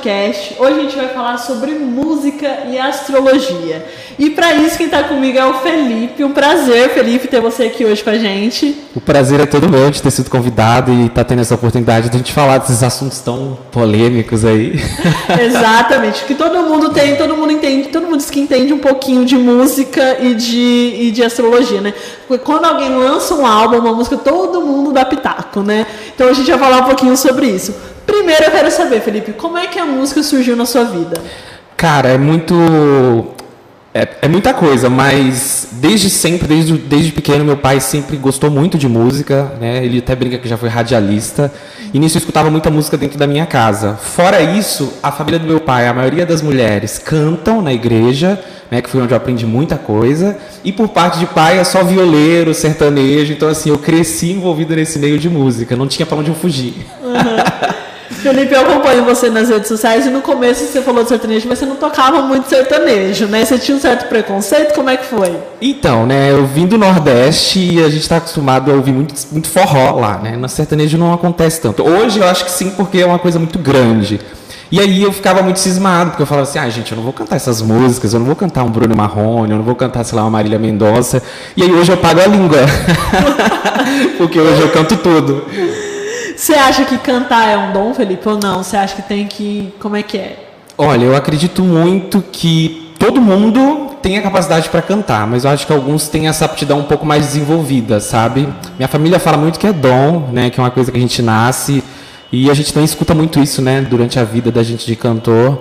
Logicast. Hoje a gente vai falar sobre música e astrologia. E para isso quem está comigo é o Felipe. Um prazer, Felipe, ter você aqui hoje com a gente. O prazer é todo meu de ter sido convidado e estar tá tendo essa oportunidade de a gente falar desses assuntos tão polêmicos aí. Exatamente, que todo mundo tem, todo mundo entende, todo mundo diz que entende um pouquinho de música e de, e de astrologia, né? Porque quando alguém lança um álbum, uma música, todo mundo dá pitaco, né? Então a gente vai falar um pouquinho sobre isso. Primeiro eu quero saber, Felipe, como é que a música surgiu na sua vida? Cara, é muito. É, é, muita coisa, mas desde sempre, desde, desde pequeno, meu pai sempre gostou muito de música, né? Ele até brinca que já foi radialista. E nisso eu escutava muita música dentro da minha casa. Fora isso, a família do meu pai, a maioria das mulheres cantam na igreja, né? Que foi onde eu aprendi muita coisa. E por parte de pai é só violeiro, sertanejo. Então assim, eu cresci envolvido nesse meio de música. Não tinha para onde eu fugir. Uhum. Felipe, eu acompanho você nas redes sociais e no começo você falou de sertanejo, mas você não tocava muito sertanejo, né? Você tinha um certo preconceito, como é que foi? Então, né, eu vim do Nordeste e a gente está acostumado a ouvir muito, muito forró lá, né? No sertanejo não acontece tanto. Hoje eu acho que sim, porque é uma coisa muito grande. E aí eu ficava muito cismado, porque eu falava assim, ah, gente, eu não vou cantar essas músicas, eu não vou cantar um Bruno Marrone, eu não vou cantar, sei lá, uma Marília Mendonça. E aí hoje eu pago a língua. porque hoje eu canto tudo. Você acha que cantar é um dom, Felipe, ou não? Você acha que tem que. Como é que é? Olha, eu acredito muito que todo mundo tem a capacidade para cantar, mas eu acho que alguns têm essa aptidão um pouco mais desenvolvida, sabe? Minha família fala muito que é dom, né? Que é uma coisa que a gente nasce. E a gente também escuta muito isso, né? Durante a vida da gente de cantor.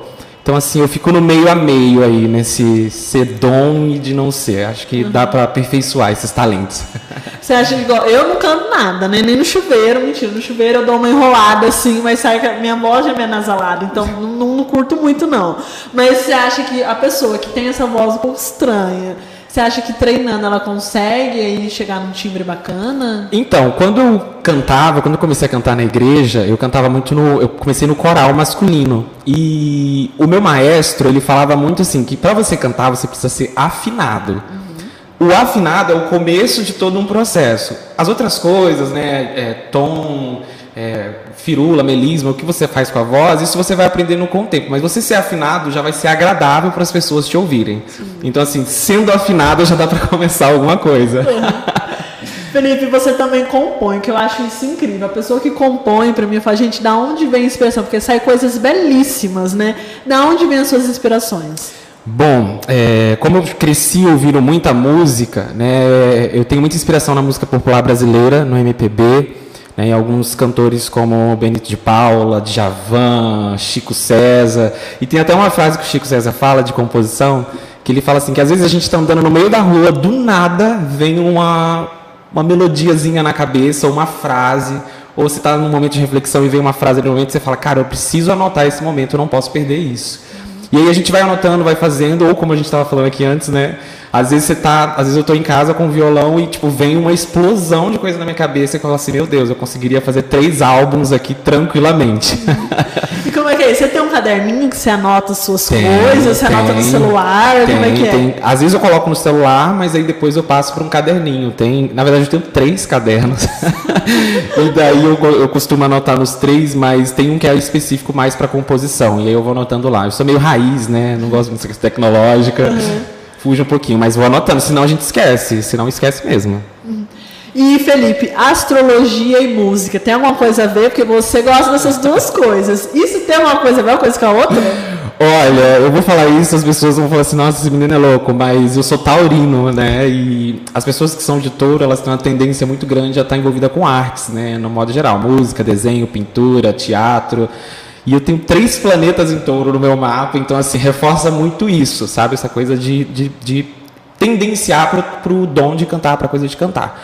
Então, assim, eu fico no meio a meio aí, nesse ser dom e de não ser. Acho que uhum. dá para aperfeiçoar esses talentos. Você acha igual? Eu não canto nada, né? Nem no chuveiro, mentira. No chuveiro eu dou uma enrolada assim, mas sai que a minha voz é meio nasalada, então não, não curto muito, não. Mas você acha que a pessoa que tem essa voz um pouco estranha você acha que treinando ela consegue aí chegar num timbre bacana? Então, quando eu cantava, quando eu comecei a cantar na igreja, eu cantava muito no, eu comecei no coral masculino. E o meu maestro, ele falava muito assim que para você cantar você precisa ser afinado. Uhum. O afinado é o começo de todo um processo. As outras coisas, né, é, tom, é, firula, melisma, o que você faz com a voz, isso você vai aprendendo com o tempo. Mas você ser afinado já vai ser agradável para as pessoas te ouvirem. Sim. Então, assim, sendo afinado já dá para começar alguma coisa. Felipe, você também compõe, que eu acho isso incrível. A pessoa que compõe, para mim, fala, gente, da onde vem a inspiração? Porque sai coisas belíssimas, né? Da onde vem as suas inspirações? Bom, é, como eu cresci ouvindo muita música, né, eu tenho muita inspiração na música popular brasileira, no MPB, né, em alguns cantores como Benito de Paula, Djavan, Chico César. E tem até uma frase que o Chico César fala de composição, que ele fala assim, que às vezes a gente está andando no meio da rua, do nada vem uma, uma melodiazinha na cabeça, ou uma frase, ou você está num momento de reflexão e vem uma frase no momento, você fala, cara, eu preciso anotar esse momento, eu não posso perder isso. E aí a gente vai anotando, vai fazendo, ou como a gente estava falando aqui antes, né? Às vezes você tá, às vezes eu estou em casa com violão e tipo vem uma explosão de coisa na minha cabeça e eu falo assim, meu Deus, eu conseguiria fazer três álbuns aqui tranquilamente. E como é que é? Você tem um caderninho que você anota as suas tem, coisas, você tem, anota no celular, tem, como é que é? Às vezes eu coloco no celular, mas aí depois eu passo para um caderninho. Tem, na verdade eu tenho três cadernos. e daí eu, eu costumo anotar nos três, mas tem um que é específico mais para composição e aí eu vou anotando lá. Eu sou meio raiz, né? Não gosto de música tecnológica. Uhum fuja um pouquinho, mas vou anotando, senão a gente esquece, senão esquece mesmo. E Felipe, astrologia e música, tem alguma coisa a ver? Porque você gosta dessas duas coisas. Isso tem alguma coisa a ver uma coisa com a outra? Olha, eu vou falar isso, as pessoas vão falar assim, nossa, esse menino é louco, mas eu sou taurino, né? E as pessoas que são de touro, elas têm uma tendência muito grande a estar envolvida com artes, né? No modo geral, música, desenho, pintura, teatro. E eu tenho três planetas em touro no meu mapa, então assim, reforça muito isso, sabe? Essa coisa de, de, de tendenciar para o dom de cantar, para a coisa de cantar.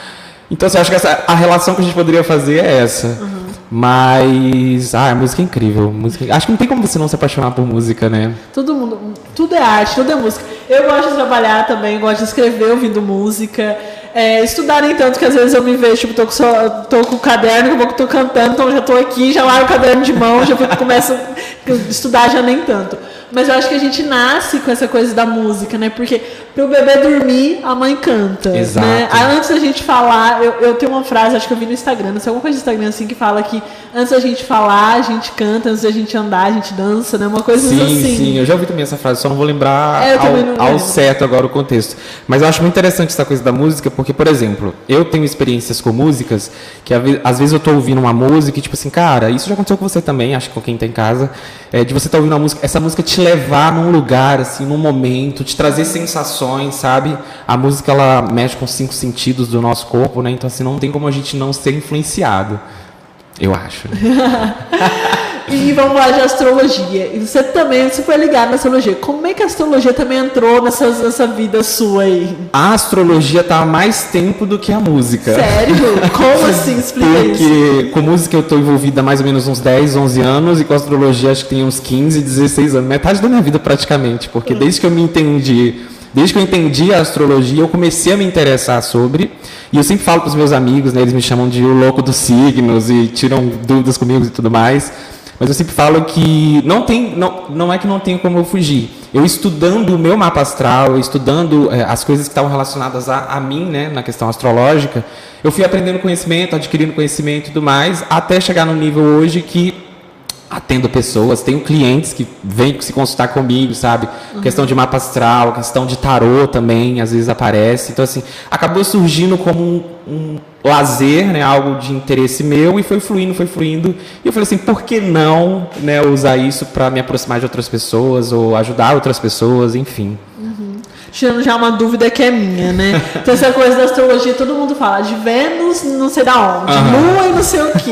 Então, assim, acho que essa, a relação que a gente poderia fazer é essa. Uhum. Mas, ah, a música é incrível. Música, acho que não tem como você não se apaixonar por música, né? Todo mundo, tudo é arte, tudo é música. Eu gosto de trabalhar também, gosto de escrever ouvindo música. É, estudar nem tanto que às vezes eu me vejo, tipo, tô com, só, tô com o caderno, daqui a pouco tô cantando, então já tô aqui, já largo o caderno de mão, já começo a estudar já nem tanto. Mas eu acho que a gente nasce com essa coisa da música, né? Porque pro bebê dormir, a mãe canta. Exato. Né? Aí, antes da gente falar, eu, eu tenho uma frase, acho que eu vi no Instagram, não sei, alguma coisa do Instagram assim, que fala que antes da gente falar, a gente canta, antes da gente andar, a gente dança, né? Uma coisa Sim, assim. sim, eu já ouvi também essa frase, só não vou lembrar É, ao, ao certo agora o contexto. Mas eu acho muito interessante essa coisa da música, porque, por exemplo, eu tenho experiências com músicas que às ve- às vezes eu tô ouvindo uma música e, tipo assim, cara, isso já aconteceu com você também, acho que com quem tá em casa, é, de você estar ouvindo uma música, essa música te levar num lugar, assim, num momento, te trazer sensações, sabe? A música, ela mexe com cinco sentidos do nosso corpo, né? Então, assim, não tem como a gente não ser influenciado. Eu acho. né? E vamos falar de astrologia. E você também é super ligado na astrologia. Como é que a astrologia também entrou nessa, nessa vida sua aí? A astrologia tá há mais tempo do que a música. Sério? Como assim? Explica isso. Porque com música eu estou envolvida há mais ou menos uns 10, 11 anos e com astrologia acho que tem uns 15, 16 anos, metade da minha vida praticamente, porque Hum. desde que eu me entendi, desde que eu entendi a astrologia, eu comecei a me interessar sobre, e eu sempre falo para os meus amigos, né, eles me chamam de o louco dos signos e tiram dúvidas comigo e tudo mais. Mas eu sempre falo que não tem, não, não é que não tem como eu fugir. Eu estudando o meu mapa astral, estudando eh, as coisas que estavam relacionadas a, a mim, né, na questão astrológica, eu fui aprendendo conhecimento, adquirindo conhecimento e tudo mais, até chegar no nível hoje que atendo pessoas, tenho clientes que vêm se consultar comigo, sabe? Questão de mapa astral, questão de tarô também, às vezes aparece. Então, assim, acabou surgindo como um, um lazer, né? Algo de interesse meu e foi fluindo, foi fluindo. E eu falei assim, por que não né, usar isso para me aproximar de outras pessoas ou ajudar outras pessoas, enfim. Tirando já uma dúvida que é minha, né? Então, essa coisa da astrologia, todo mundo fala de Vênus, não sei da onde, Aham. Lua e não sei o quê.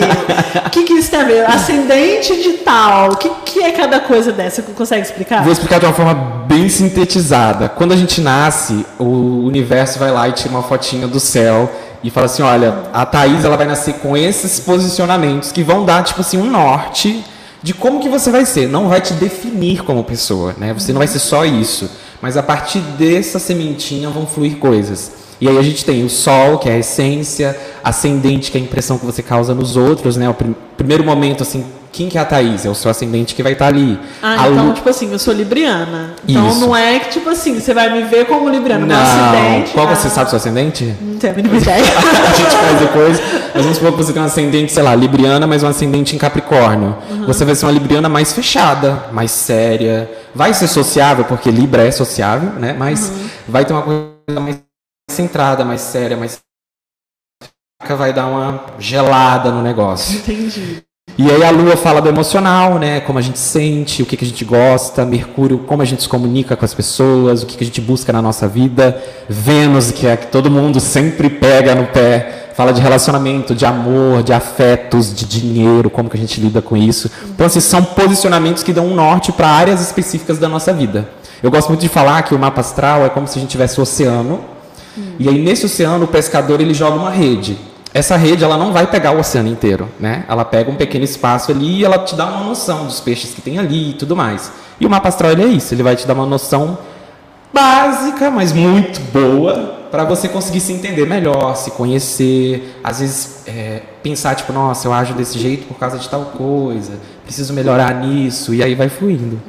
O que, que isso tem a ver? Ascendente de tal. O que, que é cada coisa dessa? Você consegue explicar? Vou explicar de uma forma bem sintetizada. Quando a gente nasce, o universo vai lá e tira uma fotinha do céu e fala assim, olha, a Thaís ela vai nascer com esses posicionamentos que vão dar tipo assim um norte de como que você vai ser. Não vai te definir como pessoa, né? Você não vai ser só isso, mas a partir dessa sementinha vão fluir coisas. E aí a gente tem o sol, que é a essência, ascendente, que é a impressão que você causa nos outros, né? O prim- primeiro momento assim, quem que é a Thaís? É o seu ascendente que vai estar ali. Ah, A então, lu- tipo assim, eu sou libriana. Então Isso. não é que, tipo assim, você vai me ver como libriana. Não. acidente. Qual ah, você sabe o seu ascendente? Não tenho a mínima ideia. a gente faz depois. Mas vamos supor que você tem um ascendente, sei lá, libriana, mas um ascendente em Capricórnio. Você vai ser uma libriana mais fechada, mais séria. Vai ser sociável, porque Libra é sociável, né? Mas vai ter uma coisa mais centrada, mais séria, mais. Vai dar uma gelada no negócio. Entendi. E aí a Lua fala do emocional, né? Como a gente sente, o que, que a gente gosta, Mercúrio, como a gente se comunica com as pessoas, o que, que a gente busca na nossa vida, Vênus, que é a que todo mundo sempre pega no pé, fala de relacionamento, de amor, de afetos, de dinheiro, como que a gente lida com isso. Então, assim, são posicionamentos que dão um norte para áreas específicas da nossa vida. Eu gosto muito de falar que o mapa astral é como se a gente tivesse o oceano, e aí nesse oceano o pescador ele joga uma rede. Essa rede ela não vai pegar o oceano inteiro, né? Ela pega um pequeno espaço ali e ela te dá uma noção dos peixes que tem ali e tudo mais. E o mapa astral é isso, ele vai te dar uma noção básica, mas muito boa para você conseguir se entender melhor, se conhecer, às vezes é, pensar tipo, nossa, eu ajo desse jeito por causa de tal coisa, preciso melhorar nisso e aí vai fluindo.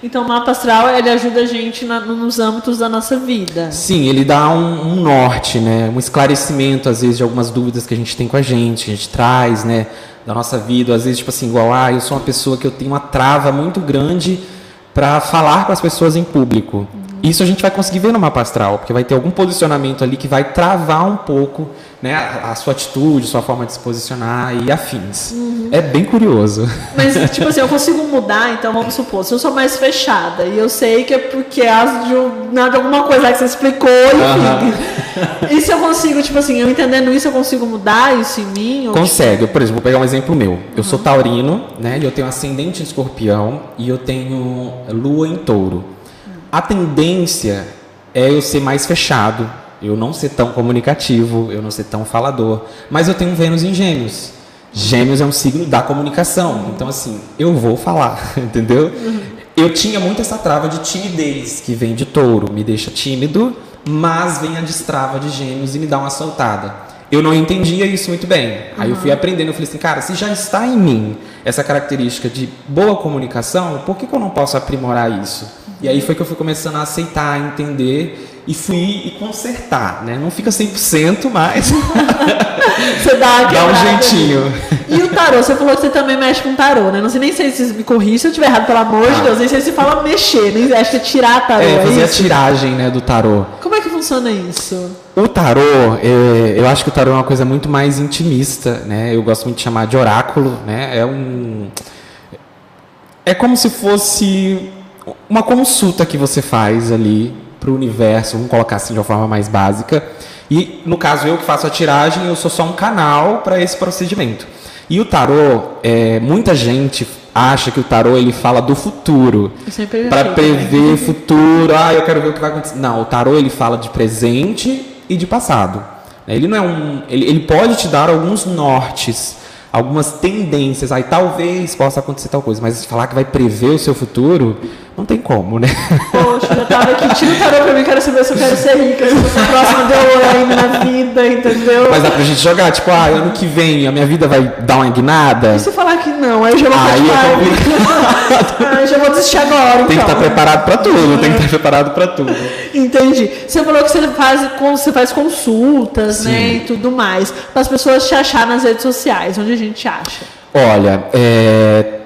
Então, o mapa astral, ele ajuda a gente na- nos âmbitos da nossa vida. Sim, ele dá um, um norte, né? Um esclarecimento, às vezes, de algumas dúvidas que a gente tem com a gente, que a gente traz, né? Da nossa vida. Às vezes, tipo assim, igual, ah, eu sou uma pessoa que eu tenho uma trava muito grande para falar com as pessoas em público. Isso a gente vai conseguir ver no mapa astral, porque vai ter algum posicionamento ali que vai travar um pouco né, a, a sua atitude, sua forma de se posicionar e afins. É bem curioso. Mas, tipo assim, eu consigo mudar, então vamos supor, se eu sou mais fechada e eu sei que é porque as de, um- de alguma coisa que você explicou, enfim. E se eu consigo, tipo assim, eu entendendo isso, eu consigo mudar isso em mim? Ou, Consegue. Por exemplo, vou pegar um exemplo meu. Eu sou taurino, né? E eu tenho ascendente em escorpião e eu tenho lua em touro. A tendência é eu ser mais fechado, eu não ser tão comunicativo, eu não ser tão falador. Mas eu tenho Vênus em gêmeos. Gêmeos é um signo da comunicação. Então, assim, eu vou falar, entendeu? Eu tinha muito essa trava de timidez, que vem de touro, me deixa tímido, mas vem a destrava de gêmeos e me dá uma soltada. eu não entendia isso muito bem. Aí eu fui aprendendo, eu falei assim, cara, se já está em mim essa característica de boa comunicação, por que, que eu não posso aprimorar isso? E aí foi que eu fui começando a aceitar, a entender e fui e consertar, né? Não fica 100%, mas Você dá, dá um jeitinho. E o tarô, você falou que você também mexe com tarô, né? Não sei nem se você me corrige se eu estiver errado, pelo amor de Ah. Deus. Nem sei se fala mexer, nem acho que é tirar tarô. É, É, fazer a isso? tiragem, né, do tarô. Como é que funciona isso? O tarô, é, eu acho que o tarô é uma coisa muito mais intimista, né? Eu gosto muito de chamar de oráculo, né? É um é como se fosse uma consulta que você faz ali para o universo, vamos colocar assim de uma forma mais básica. E no caso eu que faço a tiragem, eu sou só um canal para esse procedimento. E o tarô, é, muita gente acha que o tarô ele fala do futuro, para achei prever futuro. Ah, eu quero ver o que vai acontecer. Não, o tarô ele fala de presente e de passado. Ele não é um, ele, ele pode te dar alguns nortes, algumas tendências. Aí talvez possa acontecer tal coisa, mas falar que vai prever o seu futuro, não tem como, né? Poxa, já tava aqui, tira o tarô pra mim, quero saber se eu quero ser rica, se eu sou próxima de eu ainda na vida, entendeu? Mas dá pra gente jogar, tipo, ah, ano que vem a minha vida vai dar uma guinada. E se eu falar que não, aí eu já vou Aí é. Aí já vou desistir agora, Tem que então. estar preparado para tudo, tem que estar preparado para tudo. Entendi. Você falou que você faz, você faz consultas, Sim. né, e tudo mais, para as pessoas te achar nas redes sociais, onde a gente acha. Olha, é,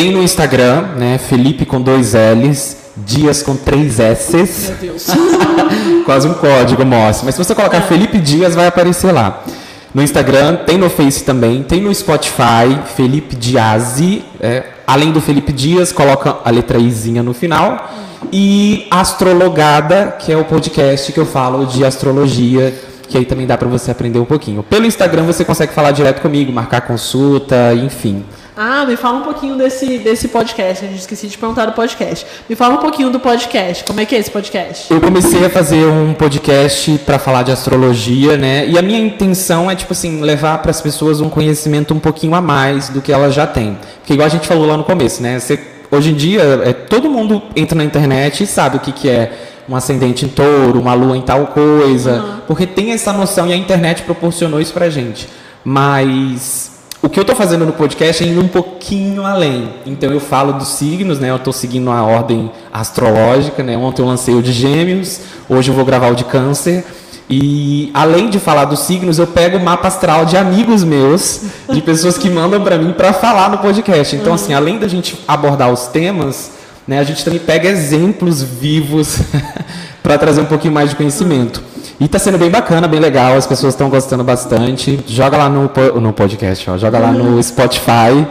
tem no Instagram, né, Felipe com dois L's, Dias com três S's. Meu Deus. Quase um código, mostra. Mas se você colocar Felipe Dias, vai aparecer lá. No Instagram, tem no Face também, tem no Spotify, Felipe Diazzi. é, além do Felipe Dias, coloca a letra Izinha no final. E Astrologada, que é o podcast que eu falo de astrologia, que aí também dá para você aprender um pouquinho. Pelo Instagram você consegue falar direto comigo, marcar consulta, enfim. Ah, me fala um pouquinho desse, desse podcast. A gente esqueci de perguntar do podcast. Me fala um pouquinho do podcast. Como é que é esse podcast? Eu comecei a fazer um podcast para falar de astrologia, né? E a minha intenção é tipo assim levar para as pessoas um conhecimento um pouquinho a mais do que elas já têm. Porque igual a gente falou lá no começo, né? Você, hoje em dia é, todo mundo entra na internet e sabe o que, que é um ascendente em touro, uma lua em tal coisa, porque tem essa noção e a internet proporcionou isso pra gente. Mas o que eu estou fazendo no podcast é indo um pouquinho além. Então eu falo dos signos, né? Eu estou seguindo a ordem astrológica, né? Ontem eu lancei o de Gêmeos, hoje eu vou gravar o de Câncer. E além de falar dos signos, eu pego o mapa astral de amigos meus, de pessoas que mandam para mim para falar no podcast. Então assim, além da gente abordar os temas, né, a gente também pega exemplos vivos para trazer um pouquinho mais de conhecimento. E tá sendo bem bacana, bem legal, as pessoas estão gostando bastante. Joga lá no, no podcast, ó, joga lá no Spotify.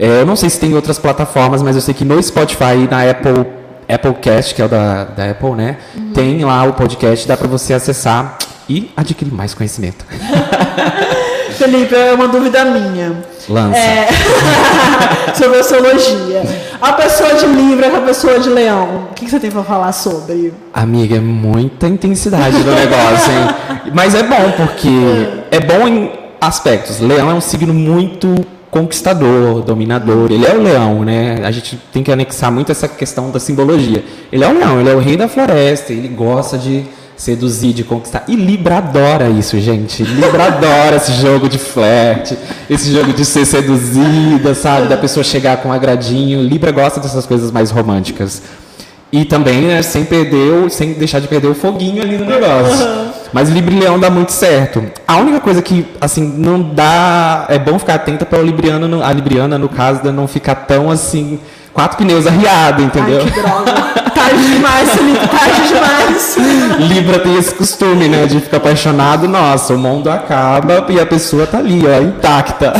É, eu não sei se tem outras plataformas, mas eu sei que no Spotify e na Apple, Applecast, que é o da, da Apple, né? Tem lá o podcast, dá para você acessar e adquirir mais conhecimento. Felipe, é uma dúvida minha. Lança. É, sobre astrologia. A pessoa de Libra com a pessoa de Leão. O que que você tem para falar sobre? Amiga, é muita intensidade do negócio, hein? Mas é bom, porque é bom em aspectos. Leão é um signo muito conquistador, dominador. Ele é o leão, né? A gente tem que anexar muito essa questão da simbologia. Ele é o leão, ele é o rei da floresta, ele gosta de seduzir, de conquistar. E Libra adora isso, gente. Libra adora esse jogo de flerte, esse jogo de ser seduzida, sabe? Da pessoa chegar com um agradinho. Libra gosta dessas coisas mais românticas. E também, né, sem perder, sem deixar de perder o foguinho ali no negócio. Mas Libra Leão dá muito certo. A única coisa que, assim, não dá. É bom ficar atenta para o Libriano, no- a Libriana, no caso, de não ficar tão assim. Quatro pneus arriado, entendeu? Ai, que droga. Tarde demais, Felipe, tarde demais. Libra tem esse costume, né, de ficar apaixonado. Nossa, o mundo acaba e a pessoa tá ali, ó, intacta.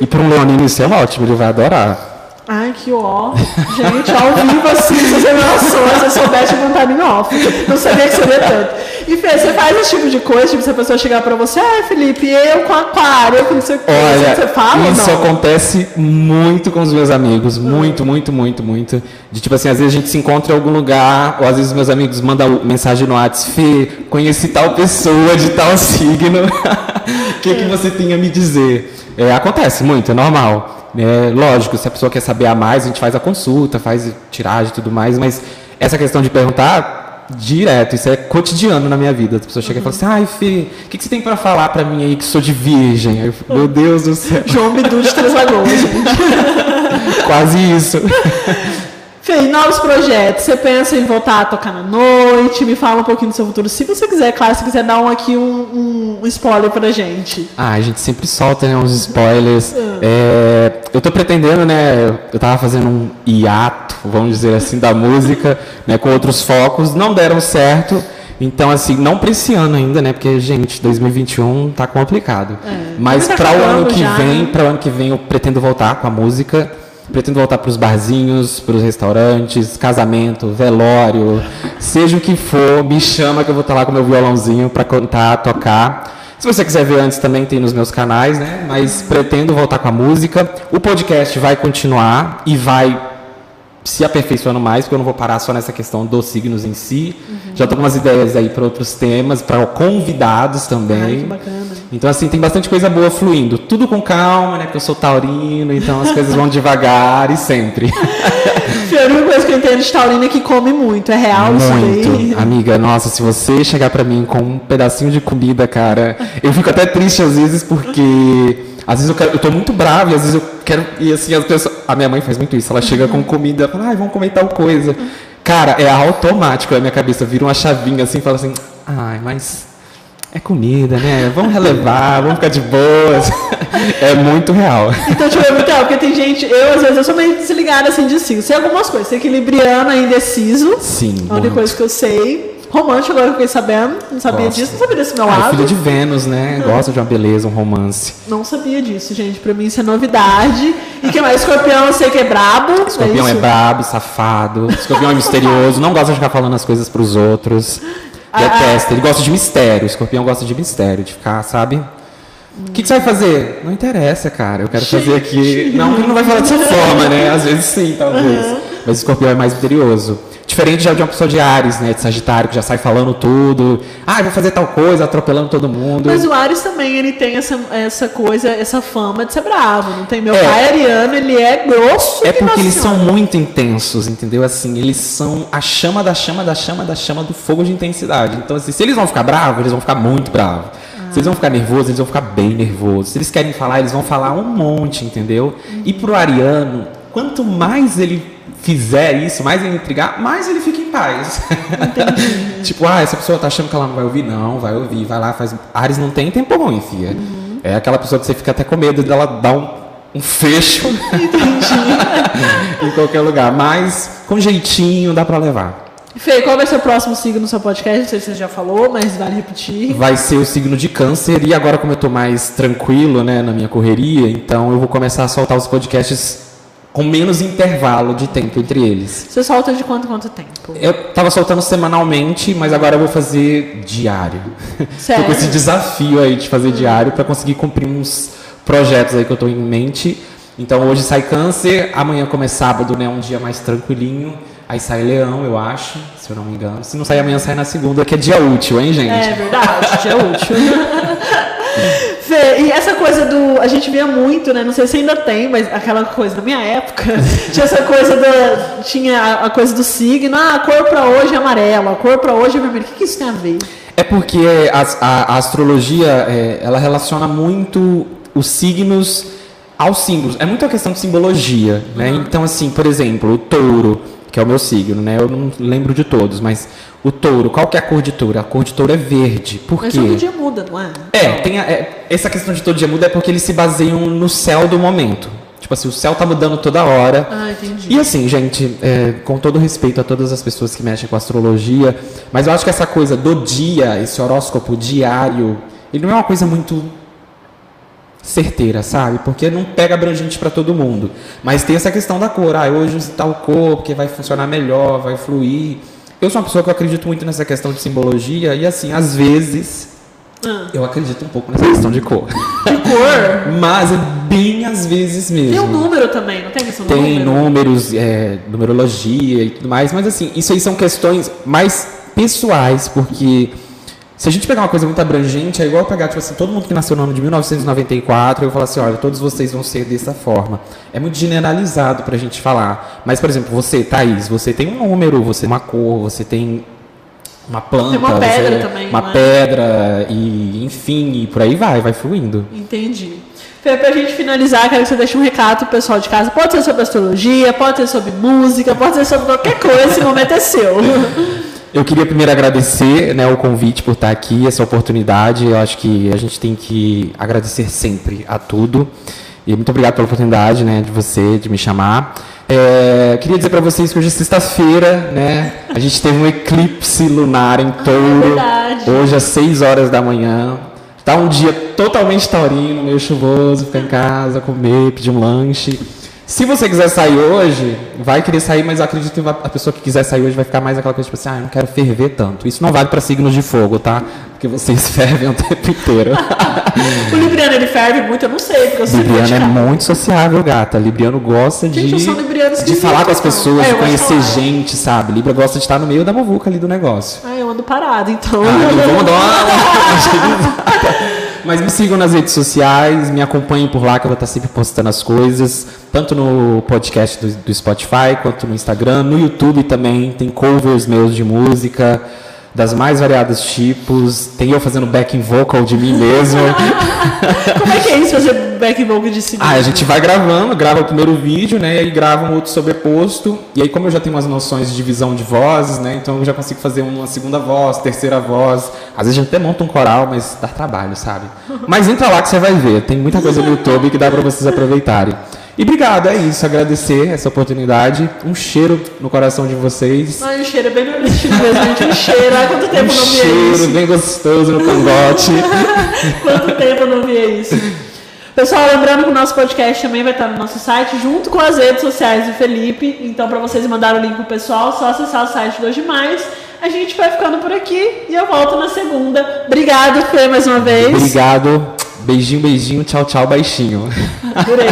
E para um leonino isso é ótimo, ele vai adorar. Ai, que ó. Gente, ao vivo assim, essas se eu soubesse eu contar em off. Não sabia que seria tanto. E Fê, você faz esse tipo de coisa, tipo, se a pessoa chegar pra você, ah, Felipe, eu com aquário, eu com não sei o que, Olha, você fala isso não? acontece muito com os meus amigos, muito, muito, muito, muito. De tipo assim, às vezes a gente se encontra em algum lugar, ou às vezes meus amigos mandam mensagem no WhatsApp, Fê, conheci tal pessoa de tal signo, o que, que você tem a me dizer? É, acontece muito, é normal. É, lógico, se a pessoa quer saber a mais, a gente faz a consulta, faz tiragem e tudo mais, mas essa questão de perguntar, direto, isso é cotidiano na minha vida. As pessoas chegam e falam assim, ai, Fê, o que, que você tem para falar para mim aí que sou de virgem? Eu meu Deus do céu. João Bidu de Três Lagoas, gente. Quase isso. Fê, e novos projetos? Você pensa em voltar a tocar na noite? Me fala um pouquinho do seu futuro. Se você quiser, claro, se quiser dar um, aqui um, um spoiler pra gente. Ah, a gente sempre solta né, uns spoilers. É, eu tô pretendendo, né? Eu tava fazendo um hiato, vamos dizer assim, da música, né, com outros focos. Não deram certo. Então, assim, não para esse ano ainda, né? Porque, gente, 2021 tá complicado. É, Mas tá para o ano que já, vem, né? para o ano que vem eu pretendo voltar com a música. Pretendo voltar para os barzinhos, para os restaurantes, casamento, velório, seja o que for, me chama que eu vou estar lá com meu violãozinho para cantar, tocar. Se você quiser ver antes também tem nos meus canais, né? Mas pretendo voltar com a música. O podcast vai continuar e vai se aperfeiçoando mais, porque eu não vou parar só nessa questão dos signos em si. Já estou com umas ideias aí para outros temas, para convidados também. Ai, que bacana. Então, assim, tem bastante coisa boa fluindo. Tudo com calma, né? Porque eu sou taurino, então as coisas vão devagar e sempre. A única coisa que eu entendo de taurina é que come muito. É real isso aí? Muito. Amiga, nossa, se você chegar pra mim com um pedacinho de comida, cara, eu fico até triste às vezes porque às vezes eu, quero, eu tô muito bravo e às vezes eu quero e assim as pessoas, a minha mãe faz muito isso, ela chega com comida, fala: "Ai, vamos comer tal coisa". Cara, é automático na minha cabeça, vira uma chavinha assim, fala assim: "Ai, mas é comida, né? Vamos relevar, vamos ficar de boas". É muito real. Então, tipo, é muito real, porque tem gente, eu às vezes eu sou meio desligada assim de signo. Sei algumas coisas, sei equilibriano é indeciso. Sim. A única muito. coisa que eu sei. Romântico, agora eu fiquei sabendo. Não sabia Gosto. disso, não sabia desse meu Ah, lado. filha de Vênus, né? Gosta de uma beleza, um romance. Não sabia disso, gente. Pra mim isso é novidade. E que mais? Escorpião eu sei que é brabo. Escorpião é, isso? brabo, safado. Escorpião é misterioso, não gosta de ficar falando as coisas pros outros. Ah, Detesta. Ele gosta de mistério. Escorpião gosta de mistério, de ficar, sabe? O que, que você vai fazer? Não interessa, cara. Eu quero fazer aqui. Não, ele não vai falar dessa forma, né? Às vezes sim, talvez. Mas o escorpião é mais misterioso. Diferente já de uma pessoa de Ares, né? De Sagitário, que já sai falando tudo. Ah, vou fazer tal coisa, atropelando todo mundo. Mas o Ares também, ele tem essa, essa coisa, essa fama de ser bravo, não tem? Meu É. pai ariano, ele é grosso. É que porque eles são muito intensos, entendeu? Assim, eles são a chama da chama da chama da chama do fogo de intensidade. Então, assim, se eles vão ficar bravos, eles vão ficar muito bravos. Se eles vão ficar nervosos, eles vão ficar bem nervosos. Se eles querem falar, eles vão falar um monte, entendeu? E pro ariano, quanto mais ele fizer isso, mais ele intrigar, mais ele fica em paz. tipo, ah, essa pessoa tá achando que ela não vai ouvir? Não, vai ouvir, vai lá, faz. Ares não tem tempo ruim, filha. É aquela pessoa que você fica até com medo dela dar um, um fecho em qualquer lugar. Mas com jeitinho dá pra levar. Fê, qual vai ser o próximo signo no seu podcast? Não sei se você já falou, mas vale repetir. Vai ser o signo de câncer. E agora, como eu tô mais tranquilo, né, na minha correria, então eu vou começar a soltar os podcasts com menos intervalo de tempo entre eles. Você solta de quanto quanto tempo? Eu tava soltando semanalmente, mas agora eu vou fazer diário. Sério? Tô com esse desafio aí de fazer diário para conseguir cumprir uns projetos aí que eu tô em mente. Então hoje sai câncer, amanhã como é sábado, né, um dia mais tranquilinho. Aí sai leão, eu acho, se eu não me engano. Se não sair amanhã, sai na segunda, que é dia útil, hein, gente? É verdade, é útil. Fê, e essa coisa do. A gente via muito, né? Não sei se ainda tem, mas aquela coisa da minha época. tinha essa coisa da. Tinha a, a coisa do signo. Ah, a cor pra hoje é amarela, a cor pra hoje é vermelha. O que, que isso tem a ver? É porque as- a, a astrologia é, ela relaciona muito os signos aos símbolos. É muito a questão de simbologia, né? Então, assim, por exemplo, o touro, que é o meu signo, né? Eu não lembro de todos, mas o touro, qual que é a cor de touro? A cor de touro é verde. Por Mas quê? todo dia muda, não é? É, tem a- é, essa questão de todo dia muda é porque eles se baseiam no céu do momento. Tipo assim, o céu tá mudando toda hora. Ah, entendi. E assim, gente, é, com todo respeito a todas as pessoas que mexem com astrologia, mas eu acho que essa coisa do dia, esse horóscopo diário, ele não é uma coisa muito certeira, sabe? Porque não pega abrangente para todo mundo. Mas tem essa questão da cor. Ah, hoje use tal cor, porque vai funcionar melhor, vai fluir. Eu sou uma pessoa que eu acredito muito nessa questão de simbologia e assim, às vezes Ah, eu acredito um pouco nessa questão de cor. que cor? Mas é bem às vezes mesmo. Tem um número também, não tem questão do Tem número? números, é, numerologia e tudo mais, mas assim, isso aí são questões mais pessoais, porque se a gente pegar uma coisa muito abrangente, é igual pegar, tipo assim, todo mundo que nasceu no ano de 1994, eu falar assim, olha, todos vocês vão ser dessa forma. É muito generalizado pra gente falar. Mas, por exemplo, você, Thaís, você tem um número, você tem uma cor, você tem uma planta, Tem uma pedra você- também, uma não é? pedra e enfim, e por aí vai, vai fluindo. Entendi. Fê, pra gente finalizar, quero que você deixe um recado pro pessoal de casa. Pode ser sobre astrologia, pode ser sobre música, pode ser sobre qualquer coisa, esse momento é seu. Eu queria primeiro agradecer né, o convite por estar aqui, essa oportunidade. Eu acho que a gente tem que agradecer sempre a tudo. E muito obrigado pela oportunidade né, de você, de me chamar. É, queria dizer para vocês que hoje é sexta-feira, né? A gente teve um eclipse lunar em touro. verdade. hoje às 6 horas da manhã. Tá um dia totalmente taurino, meio chuvoso, ficar em casa, comer, pedir um lanche. Se você quiser sair hoje, vai querer sair, mas eu acredito que a pessoa que quiser sair hoje vai ficar mais aquela coisa tipo assim, ah, eu não quero ferver tanto. Isso não vale para signos de fogo, tá? Porque vocês fervem o tempo inteiro. o Libriano, ele ferve muito, eu não sei, porque eu sempre Libriano é vou muito sociável, gata. Libriano gosta Gente, de, eu de esquisito, falar com as pessoas, É, de eu de conhecer gente, sabe? Libra gosta de estar no meio da muvuca ali do negócio. Ah, eu ando parado, então. Ah, então vamos dar uma... Mas me sigam nas redes sociais, me acompanhem por lá que eu vou estar sempre postando as coisas, tanto no podcast do, do Spotify quanto no Instagram, no YouTube também tem covers meus de música das mais variados tipos, tem eu fazendo backing vocal de mim mesmo. Como é que é isso, fazer back vogue de si Ah, a gente vai gravando, grava o primeiro vídeo, né? E aí grava um outro sobreposto. E aí, como eu já tenho umas noções de divisão de vozes, né? Então eu já consigo fazer uma segunda voz, terceira voz. Às vezes a gente até monta um coral, mas dá trabalho, sabe? Mas entra lá que você vai ver. Tem muita coisa no YouTube que dá pra vocês aproveitarem. E obrigado, é isso. Agradecer essa oportunidade. Um cheiro no coração de vocês. Ai, o cheiro é bem nordestino mesmo, gente. Um cheiro. Há quanto tempo Um eu não via cheiro isso? bem gostoso no cangote. Quanto tempo eu não via isso? Pessoal, lembrando que o nosso podcast também vai estar no nosso site, junto com as redes sociais do Felipe. Então, para vocês mandarem o link pro pessoal, é só acessar o site do Hoje Mais. A gente vai ficando por aqui e eu volto na segunda. Obrigado, Fê, mais uma vez. Obrigado. Beijinho, beijinho. Tchau, tchau, baixinho. Adorei.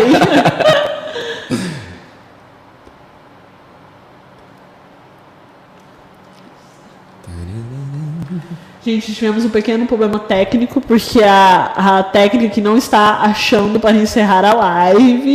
Gente, tivemos um pequeno problema técnico, porque a, a técnica não está achando para encerrar a live